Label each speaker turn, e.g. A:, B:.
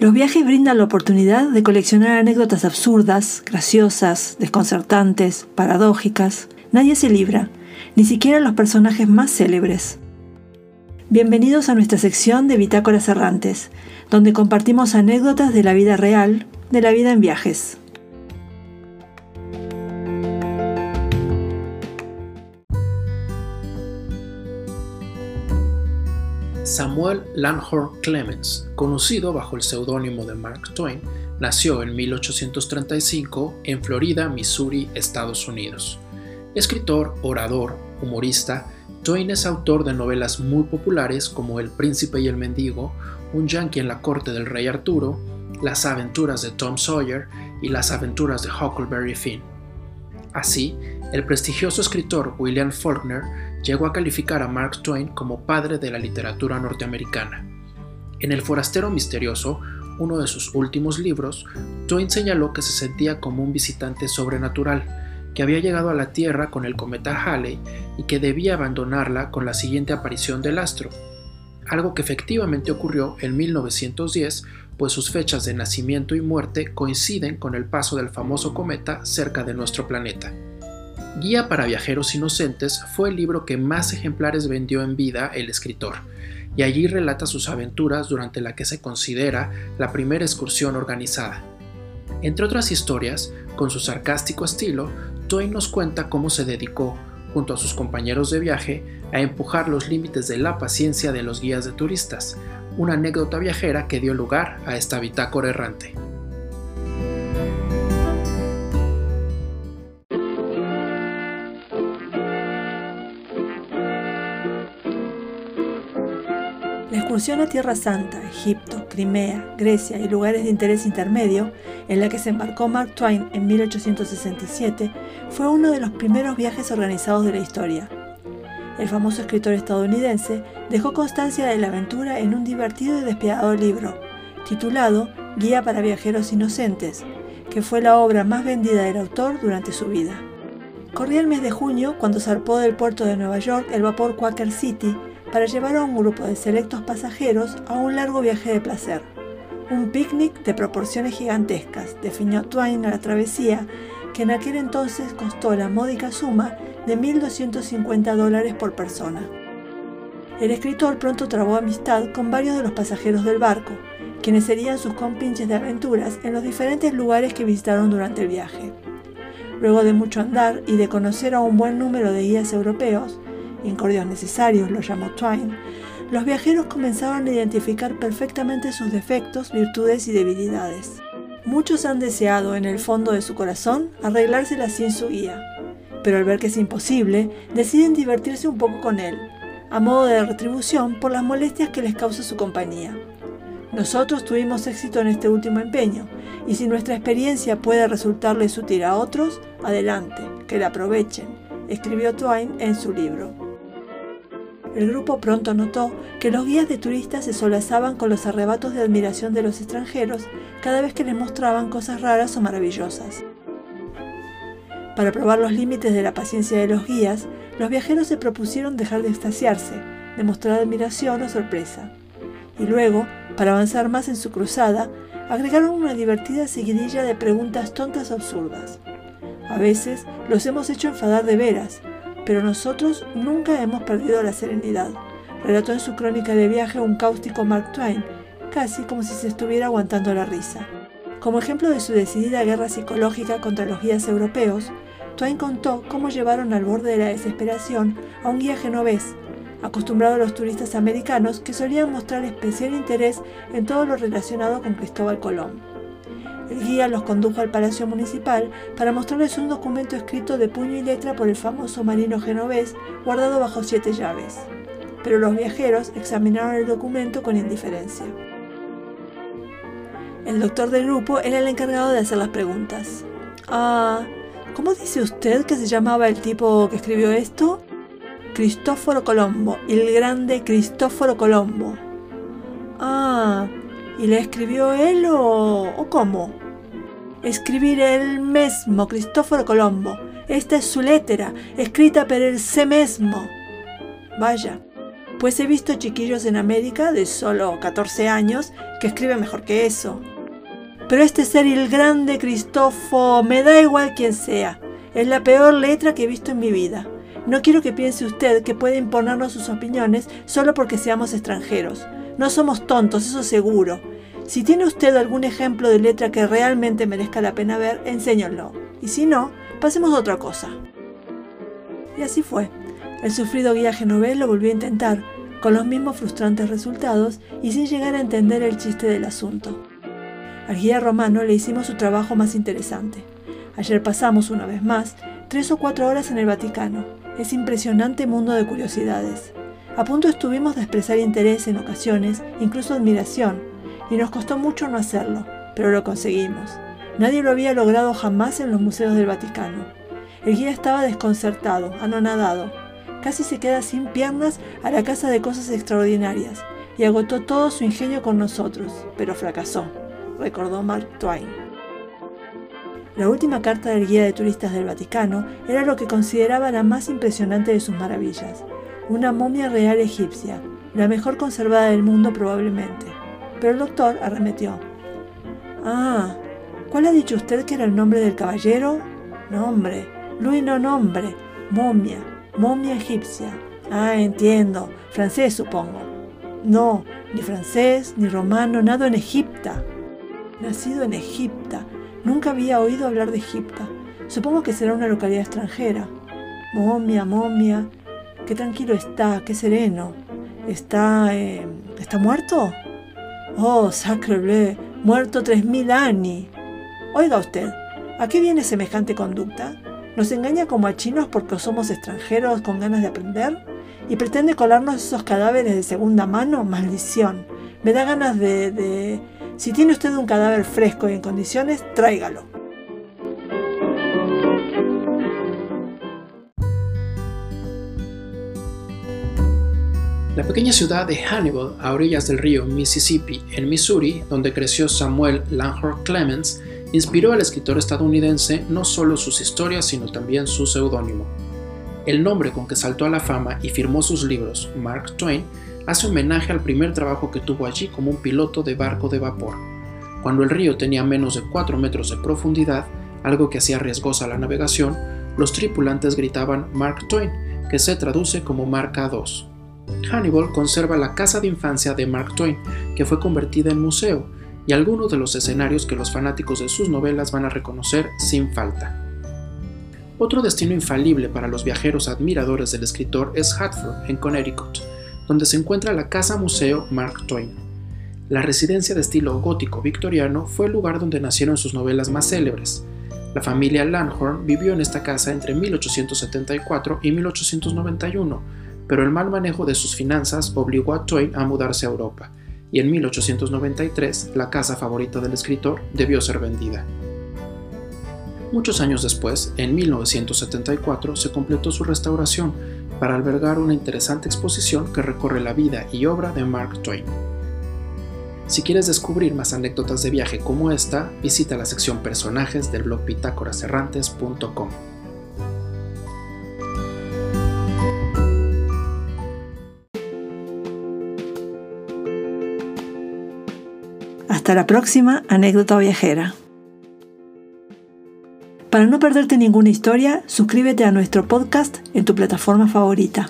A: Los viajes brindan la oportunidad de coleccionar anécdotas absurdas, graciosas, desconcertantes, paradójicas. Nadie se libra, ni siquiera los personajes más célebres. Bienvenidos a nuestra sección de Bitácoras Errantes, donde compartimos anécdotas de la vida real, de la vida en viajes.
B: Samuel Langhorne Clemens, conocido bajo el seudónimo de Mark Twain, nació en 1835 en Florida, Missouri, Estados Unidos. Escritor, orador, humorista, Twain es autor de novelas muy populares como El príncipe y el mendigo, Un yankee en la corte del rey Arturo, Las aventuras de Tom Sawyer y Las aventuras de Huckleberry Finn. Así, el prestigioso escritor William Faulkner llegó a calificar a Mark Twain como padre de la literatura norteamericana. En El Forastero Misterioso, uno de sus últimos libros, Twain señaló que se sentía como un visitante sobrenatural, que había llegado a la Tierra con el cometa Halley y que debía abandonarla con la siguiente aparición del astro, algo que efectivamente ocurrió en 1910, pues sus fechas de nacimiento y muerte coinciden con el paso del famoso cometa cerca de nuestro planeta. Guía para Viajeros Inocentes fue el libro que más ejemplares vendió en vida el escritor, y allí relata sus aventuras durante la que se considera la primera excursión organizada. Entre otras historias, con su sarcástico estilo, Twain nos cuenta cómo se dedicó, junto a sus compañeros de viaje, a empujar los límites de la paciencia de los guías de turistas, una anécdota viajera que dio lugar a esta bitácora errante.
A: Excursión a Tierra Santa, Egipto, Crimea, Grecia y lugares de interés intermedio, en la que se embarcó Mark Twain en 1867, fue uno de los primeros viajes organizados de la historia. El famoso escritor estadounidense dejó constancia de la aventura en un divertido y despiadado libro, titulado Guía para Viajeros Inocentes, que fue la obra más vendida del autor durante su vida. Corría el mes de junio cuando zarpó del puerto de Nueva York el vapor Quaker City para llevar a un grupo de selectos pasajeros a un largo viaje de placer. Un picnic de proporciones gigantescas, definió Twain a la travesía, que en aquel entonces costó la módica suma de 1.250 dólares por persona. El escritor pronto trabó amistad con varios de los pasajeros del barco, quienes serían sus compinches de aventuras en los diferentes lugares que visitaron durante el viaje. Luego de mucho andar y de conocer a un buen número de guías europeos, incordios necesarios, lo llamó Twain, los viajeros comenzaban a identificar perfectamente sus defectos, virtudes y debilidades. Muchos han deseado en el fondo de su corazón arreglárselas sin su guía, pero al ver que es imposible, deciden divertirse un poco con él, a modo de retribución por las molestias que les causa su compañía. Nosotros tuvimos éxito en este último empeño, y si nuestra experiencia puede resultarles útil a otros, adelante, que la aprovechen, escribió Twain en su libro. El grupo pronto notó que los guías de turistas se solazaban con los arrebatos de admiración de los extranjeros cada vez que les mostraban cosas raras o maravillosas. Para probar los límites de la paciencia de los guías, los viajeros se propusieron dejar de extasiarse, de mostrar admiración o sorpresa. Y luego, para avanzar más en su cruzada, agregaron una divertida seguidilla de preguntas tontas absurdas. A veces los hemos hecho enfadar de veras, pero nosotros nunca hemos perdido la serenidad, relató en su crónica de viaje un cáustico Mark Twain, casi como si se estuviera aguantando la risa. Como ejemplo de su decidida guerra psicológica contra los guías europeos, Twain contó cómo llevaron al borde de la desesperación a un guía genovés, acostumbrado a los turistas americanos que solían mostrar especial interés en todo lo relacionado con Cristóbal Colón. El guía los condujo al Palacio Municipal para mostrarles un documento escrito de puño y letra por el famoso marino genovés, guardado bajo siete llaves. Pero los viajeros examinaron el documento con indiferencia. El doctor del grupo era el encargado de hacer las preguntas. Ah, ¿cómo dice usted que se llamaba el tipo que escribió esto? Cristóforo Colombo, el grande Cristóforo Colombo. Ah, ¿Y le escribió él o, cómo? Escribir él mismo, Cristóforo Colombo. Esta es su letra, escrita por él se mismo. Vaya, pues he visto chiquillos en América de solo 14 años que escriben mejor que eso. Pero este ser el grande Cristofo, me da igual quien sea, es la peor letra que he visto en mi vida. No quiero que piense usted que puede imponernos sus opiniones solo porque seamos extranjeros. No somos tontos, eso seguro. Si tiene usted algún ejemplo de letra que realmente merezca la pena ver, enséñalo. Y si no, pasemos a otra cosa. Y así fue. El sufrido guía genovés lo volvió a intentar, con los mismos frustrantes resultados y sin llegar a entender el chiste del asunto. Al guía romano le hicimos su trabajo más interesante. Ayer pasamos una vez más tres o cuatro horas en el Vaticano, ese impresionante mundo de curiosidades. A punto estuvimos de expresar interés en ocasiones, incluso admiración, y nos costó mucho no hacerlo, pero lo conseguimos. Nadie lo había logrado jamás en los museos del Vaticano. El guía estaba desconcertado, anonadado. Casi se queda sin piernas a la casa de cosas extraordinarias y agotó todo su ingenio con nosotros, pero fracasó, recordó Mark Twain. La última carta del guía de turistas del Vaticano era lo que consideraba la más impresionante de sus maravillas, una momia real egipcia, la mejor conservada del mundo probablemente. Pero el doctor arremetió. Ah, ¿cuál ha dicho usted que era el nombre del caballero? Nombre, Luis no nombre, momia, momia egipcia. Ah, entiendo, francés supongo. No, ni francés, ni romano, nada en Egipto. Nacido en Egipto, Nunca había oído hablar de Egipto. Supongo que será una localidad extranjera. Momia, momia. Qué tranquilo está, qué sereno. ¿Está... Eh, ¿Está muerto? Oh, sacre bleu, muerto tres mil años. Oiga usted, ¿a qué viene semejante conducta? ¿Nos engaña como a chinos porque somos extranjeros con ganas de aprender? ¿Y pretende colarnos esos cadáveres de segunda mano? Maldición. Me da ganas de si tiene usted un cadáver fresco y en condiciones, tráigalo.
B: Pequeña ciudad de Hannibal, a orillas del río Mississippi, en Missouri, donde creció Samuel Langhorne Clemens, inspiró al escritor estadounidense no solo sus historias, sino también su seudónimo. El nombre con que saltó a la fama y firmó sus libros, Mark Twain, hace homenaje al primer trabajo que tuvo allí como un piloto de barco de vapor. Cuando el río tenía menos de 4 metros de profundidad, algo que hacía riesgosa la navegación, los tripulantes gritaban Mark Twain, que se traduce como Marca 2. Hannibal conserva la casa de infancia de Mark Twain, que fue convertida en museo, y algunos de los escenarios que los fanáticos de sus novelas van a reconocer sin falta. Otro destino infalible para los viajeros admiradores del escritor es Hartford, en Connecticut, donde se encuentra la Casa Museo Mark Twain. La residencia de estilo gótico victoriano fue el lugar donde nacieron sus novelas más célebres. La familia Langhorne vivió en esta casa entre 1874 y 1891, pero el mal manejo de sus finanzas obligó a Twain a mudarse a Europa, y en 1893 la casa favorita del escritor debió ser vendida. Muchos años después, en 1974, se completó su restauración para albergar una interesante exposición que recorre la vida y obra de Mark Twain. Si quieres descubrir más anécdotas de viaje como esta, visita la sección personajes del blog pitácoraserrantes.com.
A: Hasta la próxima anécdota viajera. Para no perderte ninguna historia, suscríbete a nuestro podcast en tu plataforma favorita.